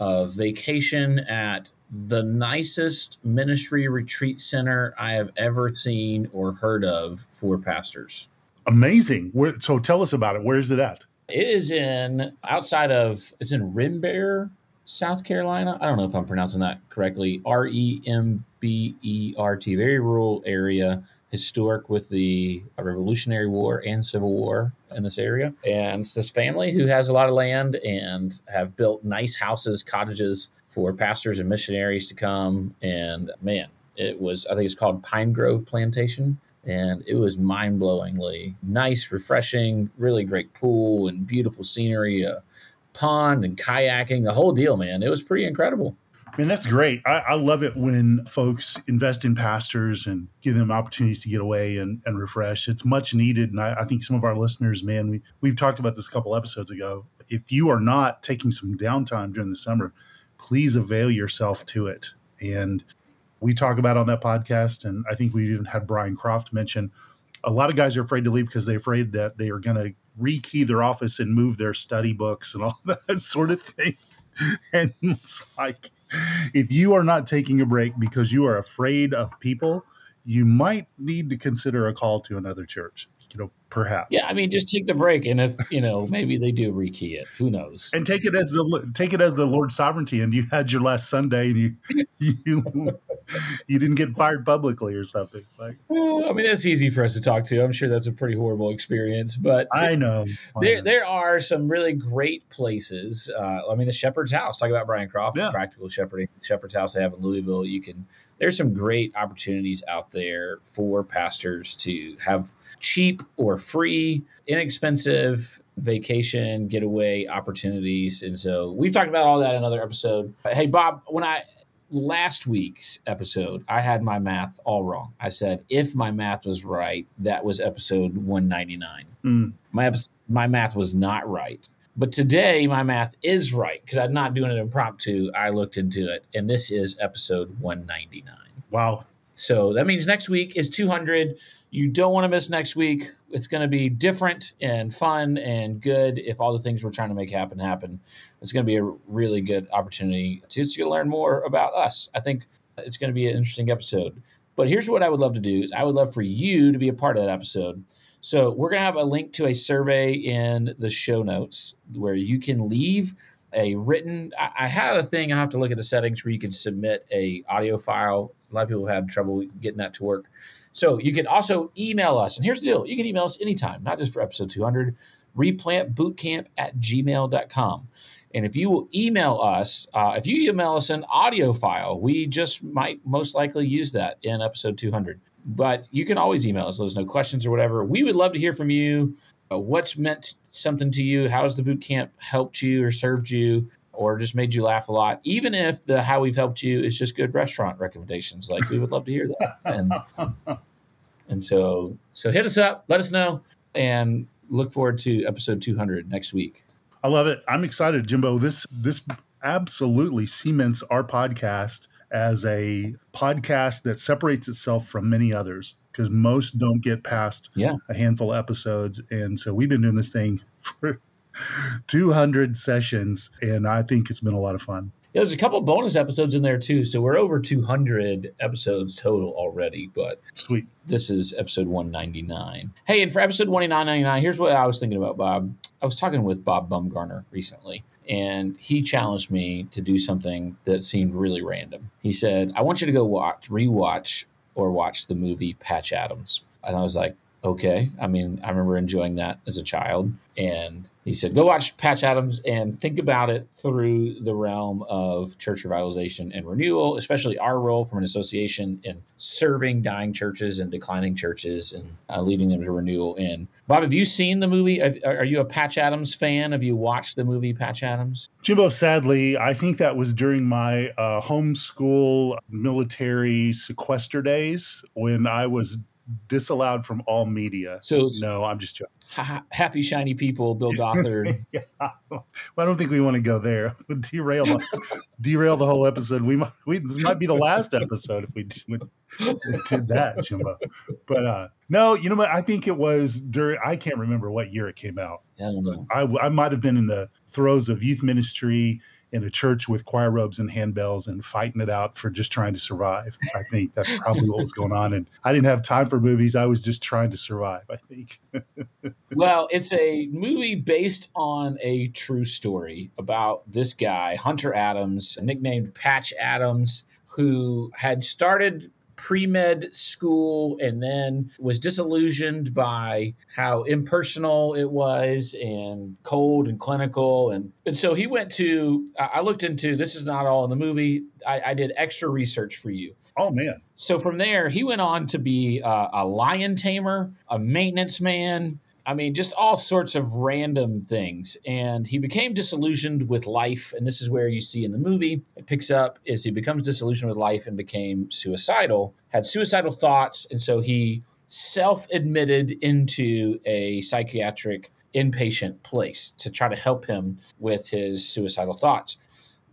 of vacation at the nicest ministry retreat center I have ever seen or heard of for pastors. Amazing. Where, so tell us about it. Where is it at? It is in outside of it's in Rembert, South Carolina. I don't know if I'm pronouncing that correctly. R E M B E R T. Very rural area historic with the Revolutionary War and Civil War in this area. And it's this family who has a lot of land and have built nice houses, cottages for pastors and missionaries to come. And man, it was, I think it's called Pine Grove Plantation. And it was mind blowingly nice, refreshing, really great pool and beautiful scenery, a pond and kayaking, the whole deal, man. It was pretty incredible. I mean, that's great. I, I, love it when folks invest in pastors and give them opportunities to get away and, and refresh. It's much needed. And I, I, think some of our listeners, man, we, we've talked about this a couple episodes ago. If you are not taking some downtime during the summer, please avail yourself to it. And we talk about on that podcast, and I think we even had Brian Croft mention a lot of guys are afraid to leave because they're afraid that they are going to rekey their office and move their study books and all that sort of thing. and it's like, if you are not taking a break because you are afraid of people, you might need to consider a call to another church. You know, perhaps. Yeah, I mean, just take the break, and if you know, maybe they do rekey it. Who knows? And take it as the take it as the Lord's sovereignty. And you had your last Sunday, and you you you didn't get fired publicly or something. Like, well, I mean, that's easy for us to talk to. I'm sure that's a pretty horrible experience, but I know there there are some really great places. Uh, I mean, the Shepherd's House. Talk about Brian Croft, yeah. practical shepherding. Shepherd's House they have in Louisville. You can. There's some great opportunities out there for pastors to have cheap or free, inexpensive vacation getaway opportunities. And so we've talked about all that in another episode. Hey, Bob, when I last week's episode, I had my math all wrong. I said if my math was right, that was episode 199. Mm. My my math was not right. But today my math is right because I'm not doing it impromptu. I looked into it, and this is episode 199. Wow. So that means next week is 200. You don't want to miss next week. It's going to be different and fun and good if all the things we're trying to make happen happen. It's going to be a really good opportunity to, to learn more about us. I think it's going to be an interesting episode. But here's what I would love to do is I would love for you to be a part of that episode. So we're going to have a link to a survey in the show notes where you can leave a written I, had a thing i have to look at the settings where you can submit a audio file a lot of people have trouble getting that to work so you can also email us. And here's the deal you can email us anytime, not just for episode 200, replantbootcamp at gmail.com. And if you will email us, uh, if you email us an audio file, we just might most likely use that in episode 200. But you can always email us. There's no questions or whatever. We would love to hear from you. Uh, what's meant something to you? How has the boot camp helped you or served you? Or just made you laugh a lot, even if the how we've helped you is just good restaurant recommendations. Like we would love to hear that. And and so so hit us up, let us know, and look forward to episode 200 next week. I love it. I'm excited, Jimbo. This this absolutely cements our podcast as a podcast that separates itself from many others because most don't get past yeah. a handful of episodes. And so we've been doing this thing for 200 sessions, and I think it's been a lot of fun. Yeah, there's a couple bonus episodes in there too, so we're over 200 episodes total already. But sweet, this is episode 199. Hey, and for episode 199, here's what I was thinking about, Bob. I was talking with Bob Bumgarner recently, and he challenged me to do something that seemed really random. He said, "I want you to go watch, rewatch, or watch the movie Patch Adams," and I was like, okay. I mean, I remember enjoying that as a child. And he said, go watch Patch Adams and think about it through the realm of church revitalization and renewal, especially our role from an association in serving dying churches and declining churches and uh, leading them to renewal. And Bob, have you seen the movie? Are you a Patch Adams fan? Have you watched the movie Patch Adams? Jimbo, sadly, I think that was during my uh, homeschool military sequester days when I was disallowed from all media. So no, I'm just joking. happy shiny people, Bill Gothard. yeah. Well, I don't think we want to go there. derail the, derail the whole episode. We might we, this might be the last episode if we did that, Jimbo. But uh, no, you know what? I think it was during. I can't remember what year it came out. I don't know. I, I might have been in the throes of youth ministry in a church with choir robes and handbells and fighting it out for just trying to survive. I think that's probably what was going on. And I didn't have time for movies. I was just trying to survive, I think. well, it's a movie based on a true story about this guy, Hunter Adams, nicknamed Patch Adams, who had started pre med school and then was disillusioned by how impersonal it was and cold and clinical. And, and so he went to, I looked into this is not all in the movie. I, I did extra research for you. Oh, man. So from there, he went on to be a, a lion tamer, a maintenance man, I mean, just all sorts of random things. And he became disillusioned with life. And this is where you see in the movie it picks up is he becomes disillusioned with life and became suicidal, had suicidal thoughts. And so he self admitted into a psychiatric inpatient place to try to help him with his suicidal thoughts.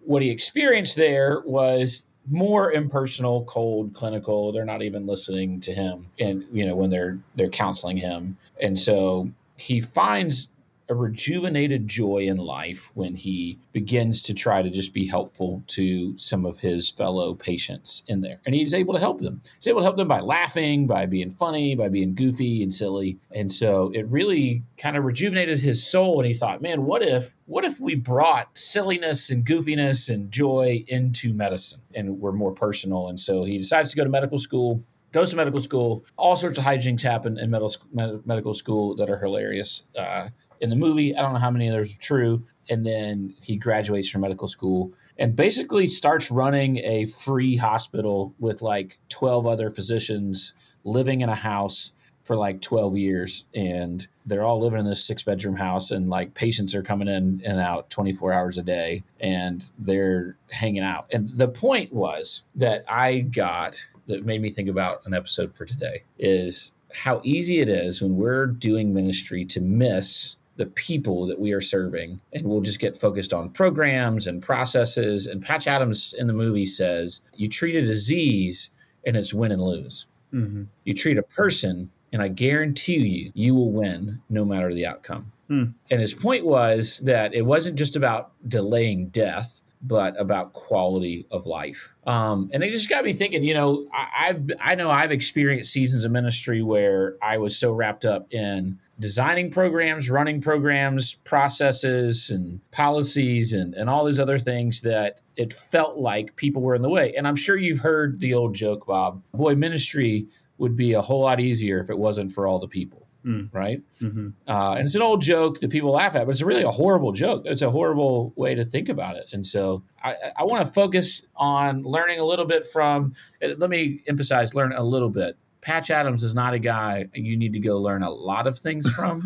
What he experienced there was more impersonal, cold, clinical. They're not even listening to him, and you know when they're they're counseling him, and so he finds a rejuvenated joy in life when he begins to try to just be helpful to some of his fellow patients in there. And he's able to help them. He's able to help them by laughing, by being funny, by being goofy and silly. And so it really kind of rejuvenated his soul. And he thought, man, what if, what if we brought silliness and goofiness and joy into medicine and we're more personal? And so he decides to go to medical school goes to medical school. All sorts of hijinks happen in medical medical school that are hilarious. Uh, in the movie. I don't know how many of those are true. And then he graduates from medical school and basically starts running a free hospital with like 12 other physicians living in a house for like 12 years and they're all living in this six bedroom house and like patients are coming in and out 24 hours a day and they're hanging out and the point was that i got that made me think about an episode for today is how easy it is when we're doing ministry to miss the people that we are serving and we'll just get focused on programs and processes and patch adams in the movie says you treat a disease and it's win and lose mm-hmm. you treat a person and i guarantee you you will win no matter the outcome mm. and his point was that it wasn't just about delaying death but about quality of life. Um, and it just got me thinking. You know, I, I've I know I've experienced seasons of ministry where I was so wrapped up in designing programs, running programs, processes, and policies, and, and all these other things that it felt like people were in the way. And I'm sure you've heard the old joke, Bob. Boy, ministry would be a whole lot easier if it wasn't for all the people. Mm. Right. Mm-hmm. Uh, and it's an old joke that people laugh at, but it's really a horrible joke. It's a horrible way to think about it. And so I, I want to focus on learning a little bit from, let me emphasize, learn a little bit Patch Adams is not a guy you need to go learn a lot of things from,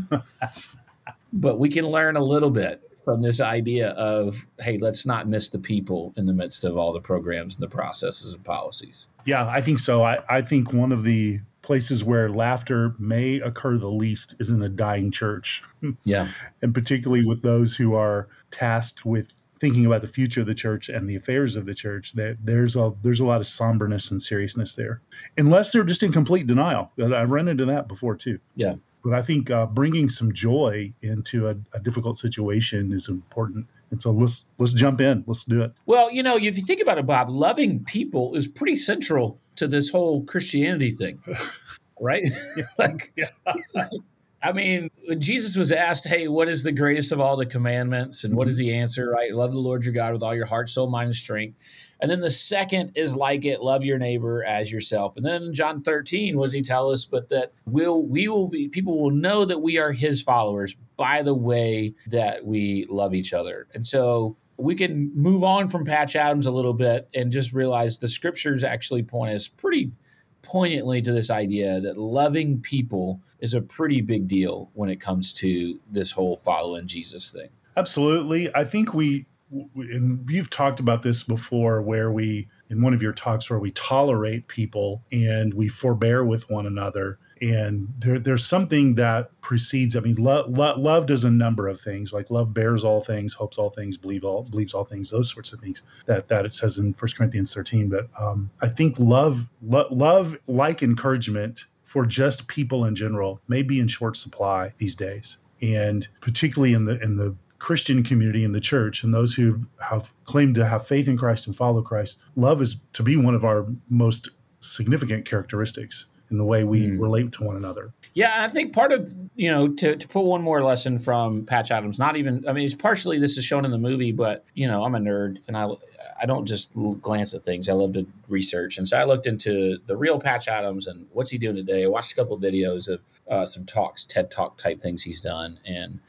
but we can learn a little bit from this idea of hey, let's not miss the people in the midst of all the programs and the processes and policies. Yeah, I think so. I, I think one of the places where laughter may occur the least is in a dying church. Yeah. and particularly with those who are tasked with thinking about the future of the church and the affairs of the church that there's a there's a lot of somberness and seriousness there. Unless they're just in complete denial. I've run into that before too. Yeah. But i think uh, bringing some joy into a, a, difficult situation is important. And so let's let's jump in. Let's do it. Well you know if you think about it bob loving people is pretty central to this whole christianity thing right like. I mean, Jesus was asked, Hey, what is the greatest of all the commandments? And what is mm-hmm. the answer, right? Love the Lord your God with all your heart, soul, mind, and strength. And then the second is like it, love your neighbor as yourself. And then John 13, what does he tell us? But that we'll we will be people will know that we are his followers by the way that we love each other. And so we can move on from Patch Adams a little bit and just realize the scriptures actually point us pretty poignantly to this idea that loving people is a pretty big deal when it comes to this whole following Jesus thing. Absolutely. I think we, and you've talked about this before, where we, in one of your talks, where we tolerate people and we forbear with one another and there, there's something that precedes. I mean, lo- lo- love does a number of things. Like love bears all things, hopes all things, believe all believes all things. Those sorts of things that that it says in First Corinthians 13. But um, I think love, lo- love, like encouragement for just people in general, may be in short supply these days, and particularly in the in the Christian community in the church and those who have claimed to have faith in Christ and follow Christ, love is to be one of our most significant characteristics in the way we mm. relate to one another. Yeah, I think part of you know to to pull one more lesson from Patch Adams. Not even I mean, it's partially this is shown in the movie, but you know I'm a nerd and I I don't just glance at things. I love to research, and so I looked into the real Patch Adams and what's he doing today. I watched a couple of videos of uh, some talks, TED Talk type things he's done, and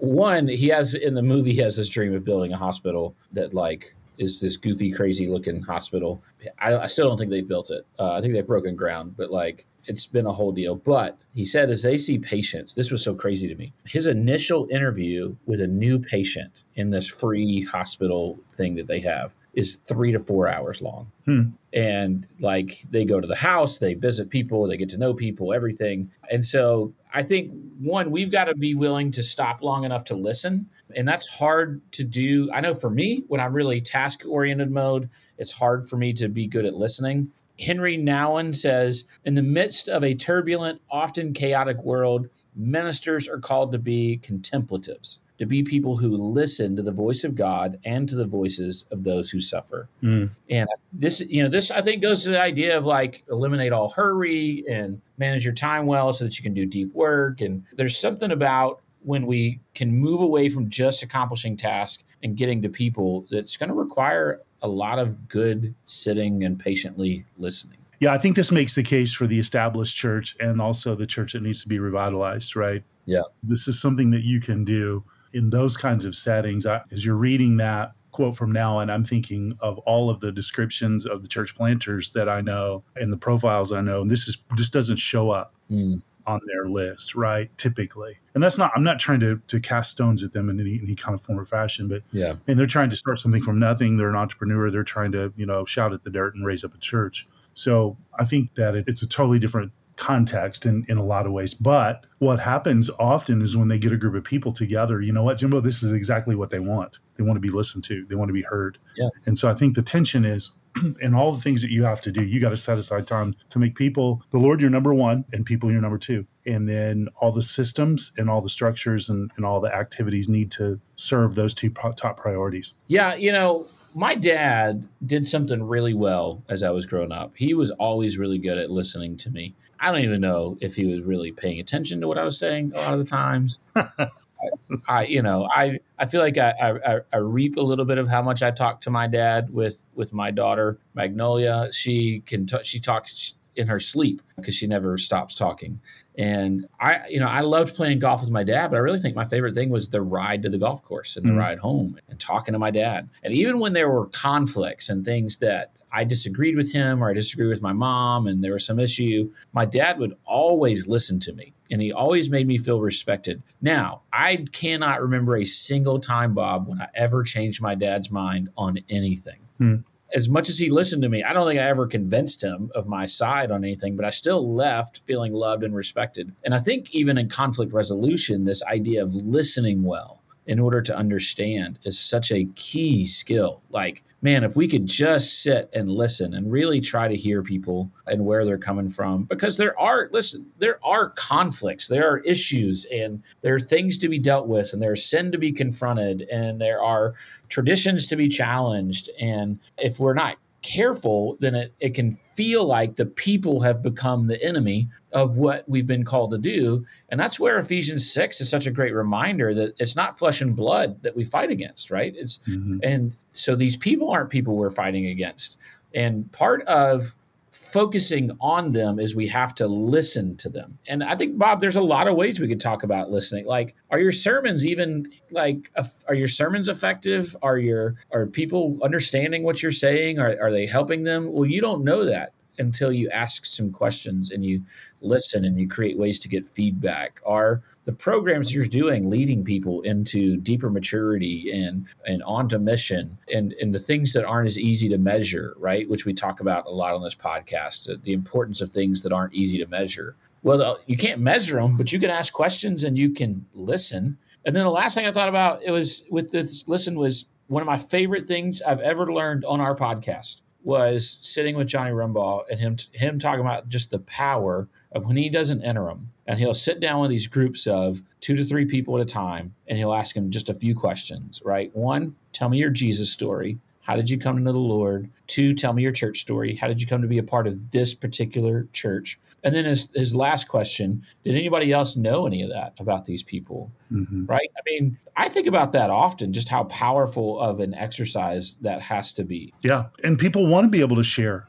one he has in the movie he has this dream of building a hospital that like is this goofy, crazy looking hospital. I, I still don't think they've built it. Uh, I think they've broken ground, but like it's been a whole deal. But he said, as they see patients, this was so crazy to me. His initial interview with a new patient in this free hospital thing that they have is three to four hours long. Hmm. And like they go to the house, they visit people, they get to know people, everything. And so I think one, we've got to be willing to stop long enough to listen. And that's hard to do. I know for me, when I'm really task oriented mode, it's hard for me to be good at listening. Henri Nouwen says, in the midst of a turbulent, often chaotic world, ministers are called to be contemplatives to be people who listen to the voice of God and to the voices of those who suffer. Mm. And this, you know, this I think goes to the idea of like eliminate all hurry and manage your time well so that you can do deep work. And there's something about when we can move away from just accomplishing tasks and getting to people that's going to require a lot of good sitting and patiently listening. Yeah, I think this makes the case for the established church and also the church that needs to be revitalized, right? Yeah. This is something that you can do in those kinds of settings, I, as you're reading that quote from Nouwen, and I'm thinking of all of the descriptions of the church planters that I know and the profiles I know. And this is just doesn't show up mm. on their list, right? Typically. And that's not, I'm not trying to, to cast stones at them in any, any kind of form or fashion, but yeah. And they're trying to start something from nothing. They're an entrepreneur. They're trying to, you know, shout at the dirt and raise up a church. So I think that it, it's a totally different context in, in a lot of ways. But what happens often is when they get a group of people together, you know what, Jimbo, this is exactly what they want. They want to be listened to, they want to be heard. Yeah. And so I think the tension is in all the things that you have to do, you got to set aside time to make people the Lord your number one and people your number two. And then all the systems and all the structures and, and all the activities need to serve those two top priorities. Yeah. You know, my dad did something really well as I was growing up. He was always really good at listening to me. I don't even know if he was really paying attention to what I was saying a lot of the times. I, I, you know, I, I feel like I, I, I reap a little bit of how much I talk to my dad with, with my daughter Magnolia. She can, t- she talks in her sleep because she never stops talking. And I, you know, I loved playing golf with my dad, but I really think my favorite thing was the ride to the golf course and the mm-hmm. ride home and talking to my dad. And even when there were conflicts and things that I disagreed with him or I disagreed with my mom and there was some issue, my dad would always listen to me and he always made me feel respected. Now, I cannot remember a single time, Bob, when I ever changed my dad's mind on anything. Hmm. As much as he listened to me, I don't think I ever convinced him of my side on anything, but I still left feeling loved and respected. And I think even in conflict resolution, this idea of listening well in order to understand is such a key skill. Like, man, if we could just sit and listen and really try to hear people and where they're coming from, because there are, listen, there are conflicts, there are issues, and there are things to be dealt with, and there's sin to be confronted, and there are traditions to be challenged. And if we're not careful, then it, it can feel like the people have become the enemy of what we've been called to do. And that's where Ephesians 6 is such a great reminder that it's not flesh and blood that we fight against, right? It's mm-hmm. and so these people aren't people we're fighting against. And part of focusing on them is we have to listen to them. And I think Bob, there's a lot of ways we could talk about listening. Like, are your sermons even like are your sermons effective? Are your are people understanding what you're saying? Are are they helping them? Well, you don't know that until you ask some questions and you listen and you create ways to get feedback. Are the programs you're doing leading people into deeper maturity and and onto mission? And and the things that aren't as easy to measure right? Which we talk about a lot on this podcast the importance of things that aren't easy to measure. Well you can't measure them but you can ask questions and you can listen. And then the last thing i thought about it was with this listen was one of my favorite things i've ever learned on our podcast was sitting with johnny rumbaugh and him him talking about just the power of when he does an interim and he'll sit down with these groups of two to three people at a time and he'll ask them just a few questions, right? One, tell me your Jesus story. How did you come to know the Lord? Two, tell me your church story. How did you come to be a part of this particular church? And then his, his last question Did anybody else know any of that about these people? Mm-hmm. Right? I mean, I think about that often, just how powerful of an exercise that has to be. Yeah. And people want to be able to share.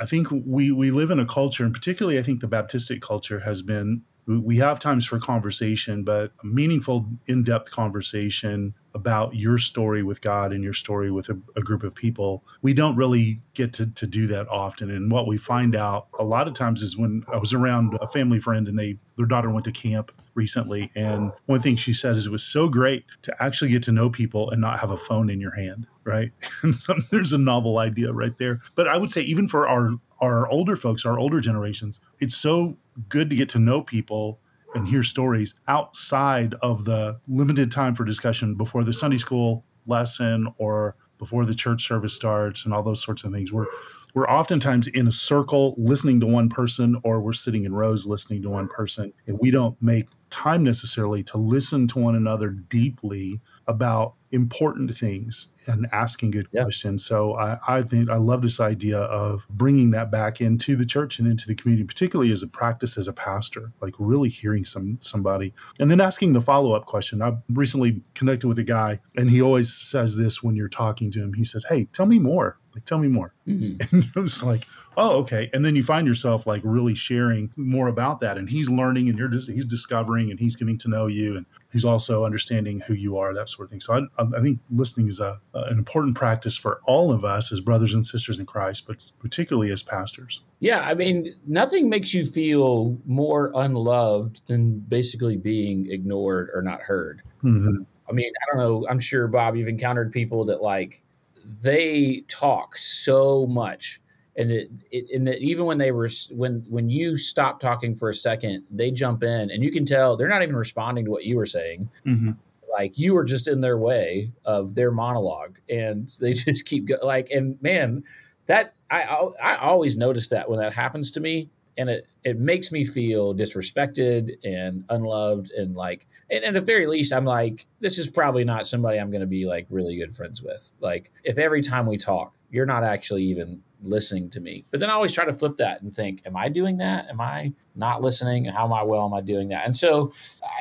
I think we, we live in a culture, and particularly I think the Baptistic culture has been we have times for conversation, but meaningful, in depth conversation about your story with God and your story with a, a, group of people, we don't really get to, to do that often. And what we find out a lot of times is when I was around a family friend and they their daughter went to camp recently, and one thing she said is it was so great to actually get to know people and not have a phone in your hand, right? There's a novel idea right there. But I would say even for our our older folks, our older generations, it's so good to get to know people and hear stories outside of the limited time for discussion before the Sunday school lesson or before the church service starts and all those sorts of things. We're we're oftentimes in a circle listening to one person or we're sitting in rows listening to one person and we don't make time necessarily to listen to one another deeply about important things and asking good yeah. questions. So I, I think I love this idea of bringing that back into the church and into the community, particularly as a practice as a pastor, like really hearing some somebody and then asking the follow up question. I've recently connected with a guy, and he always says this when you're talking to him. He says, "Hey, tell me more. Like, tell me more." Mm-hmm. And it's like, oh, okay. And then you find yourself like really sharing more about that. And he's learning and you're just, he's discovering and he's getting to know you. And he's also understanding who you are, that sort of thing. So I, I think listening is a, an important practice for all of us as brothers and sisters in Christ, but particularly as pastors. Yeah. I mean, nothing makes you feel more unloved than basically being ignored or not heard. Mm-hmm. I mean, I don't know. I'm sure, Bob, you've encountered people that like, they talk so much and it, it and it, even when they were when when you stop talking for a second they jump in and you can tell they're not even responding to what you were saying mm-hmm. like you were just in their way of their monologue and they just keep go, like and man that I, I always notice that when that happens to me and it it makes me feel disrespected and unloved and like and, at the very least i'm like this is probably not somebody i'm going to be like really good friends with like if every time we talk you're not actually even listening to me. But then I always try to flip that and think, am I doing that? Am I not listening? How am I well am I doing that? And so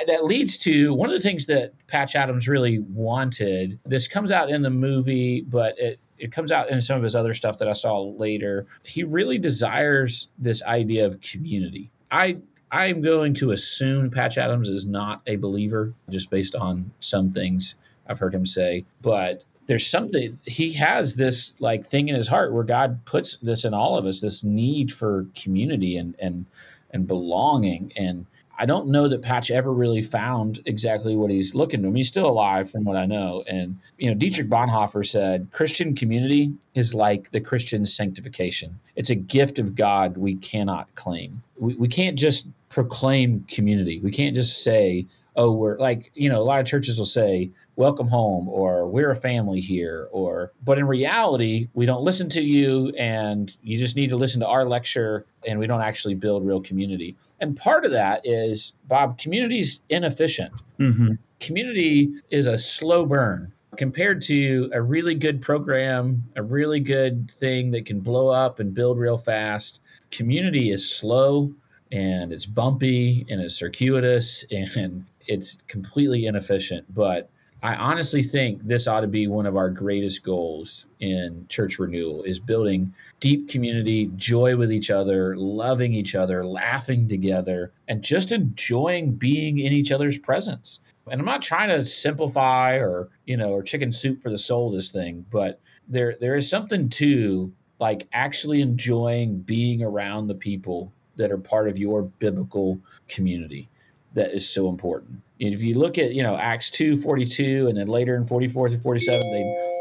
that leads to one of the things that Patch Adams really wanted. This comes out in the movie, but it it comes out in some of his other stuff that I saw later. He really desires this idea of community. I I'm going to assume Patch Adams is not a believer just based on some things I've heard him say, but there's something he has this like thing in his heart where God puts this in all of us, this need for community and and and belonging. And I don't know that Patch ever really found exactly what he's looking to. He's still alive from what I know. And you know, Dietrich Bonhoeffer said Christian community is like the Christian sanctification. It's a gift of God we cannot claim. We, we can't just proclaim community. We can't just say, oh, we're like, you know, a lot of churches will say, welcome home, or we're a family here, or, but in reality, we don't listen to you and you just need to listen to our lecture and we don't actually build real community. And part of that is, Bob, community's inefficient. Mm-hmm. Community is a slow burn. compared to a really good program, a really good thing that can blow up and build real fast. Community is slow and it's bumpy and it's circuitous and it's completely inefficient. But I honestly think this ought to be one of our greatest goals in church renewal is building deep community, joy with each other, loving each other, laughing together, and just enjoying being in each other's presence. And I'm not trying to simplify or, you know, or chicken soup for the soul this thing, but there there is something to like actually enjoying being around the people that are part of your biblical community that is so important. If you look at, you know, Acts 2, 42, and then later in 44 to 47, they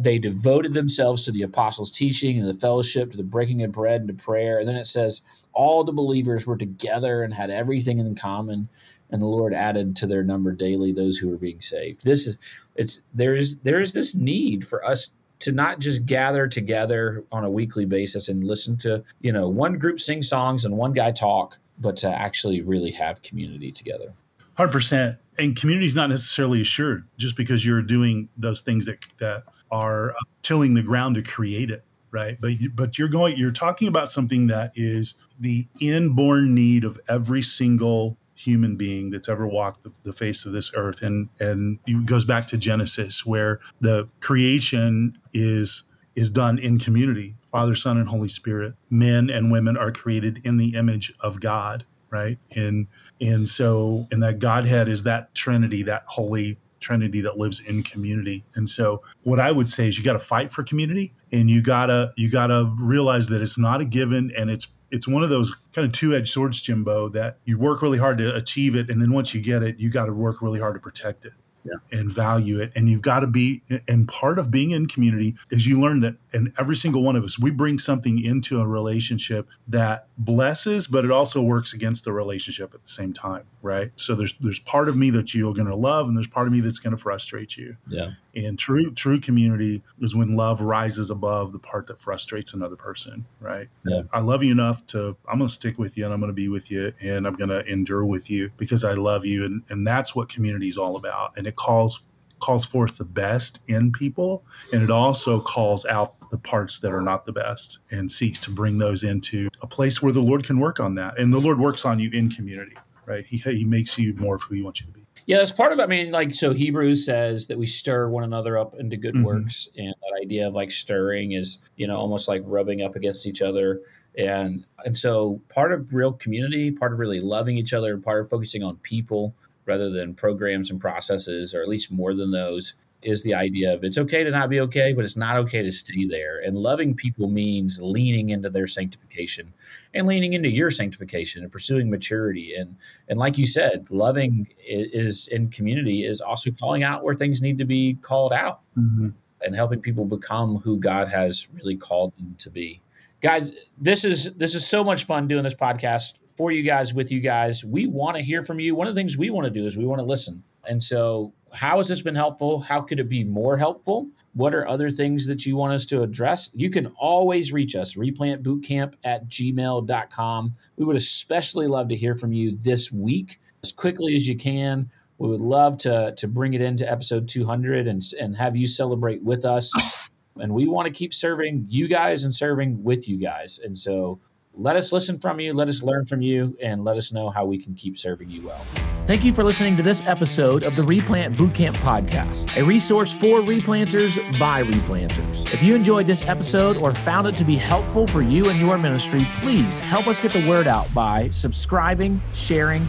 they devoted themselves to the apostles' teaching and the fellowship, to the breaking of bread and to prayer. And then it says all the believers were together and had everything in common, and the Lord added to their number daily those who were being saved. This is it's there is there is this need for us to not just gather together on a weekly basis and listen to, you know, one group sing songs and one guy talk, but to actually really have community together. 100%. And community is not necessarily assured just because you're doing those things that, that are uh, tilling the ground to create it, right? But, but you're going, you're talking about something that is the inborn need of every single human being that's ever walked the, the, face of this earth. And and it goes back to genesis where the creation is is done in community. Father son and holy spirit. Men and women are created in the image of god right? And and so and that godhead is that trinity that holy trinity that lives in community. And so what i would say is you got to fight for community and you gotta you gotta realize that it's not a given and it's it's one of those kind of two-edged swords, Jimbo, that you work really hard to achieve it, and then once you get it, you got to work really hard to protect it yeah. and value it. And you've got to be, and part of being in community is you learn that, and every single one of us, we bring something into a relationship that blesses, but it also works against the relationship at the same time, right? So there's there's part of me that you're going to love, and there's part of me that's going to frustrate you. Yeah. And true true community is when love rises above the part that frustrates another person, right? Yeah. I love you enough to I'm going to stick with you and I'm going to be with you and I'm going to endure with you because I love you and and that's what community is all about. And it calls calls forth the best in people and it also calls out the parts that are not the best and seeks to bring those into a place where the Lord can work on that. And the Lord works on you in community, right? He, he makes you more of who he wants you to be. Yeah, that's part of. I mean, like, so Hebrews says that we stir one another up into good mm-hmm. works. And that idea of like stirring is, you know, almost like rubbing up against each other. And, and so part of real community, part of really loving each other, part of focusing on people rather than programs and processes, or at least more than those, is the idea of it's okay to not be okay, but it's not okay to stay there. And loving people means leaning into their sanctification and leaning into your sanctification and pursuing maturity. And and like you said, loving is in community is also calling out where things need to be called out mm-hmm. and helping people become who God has really called them to be. Guys, this is this is so much fun doing this podcast for you guys with you guys. We want to hear from you. One of the things we want to do is we want to listen. And so how has this been helpful? How could it be more helpful? What are other things that you want us to address? You can always reach us, replantbootcamp at gmail.com. We would especially love to hear from you this week as quickly as you can. We would love to, to bring it into episode 200 and, and have you celebrate with us. And we want to keep serving you guys and serving with you guys. And so let us listen from you, let us learn from you, and let us know how we can keep serving you well. Thank you for listening to this episode of the Replant Bootcamp Podcast, a resource for replanters by replanters. If you enjoyed this episode or found it to be helpful for you and your ministry, please help us get the word out by subscribing, sharing,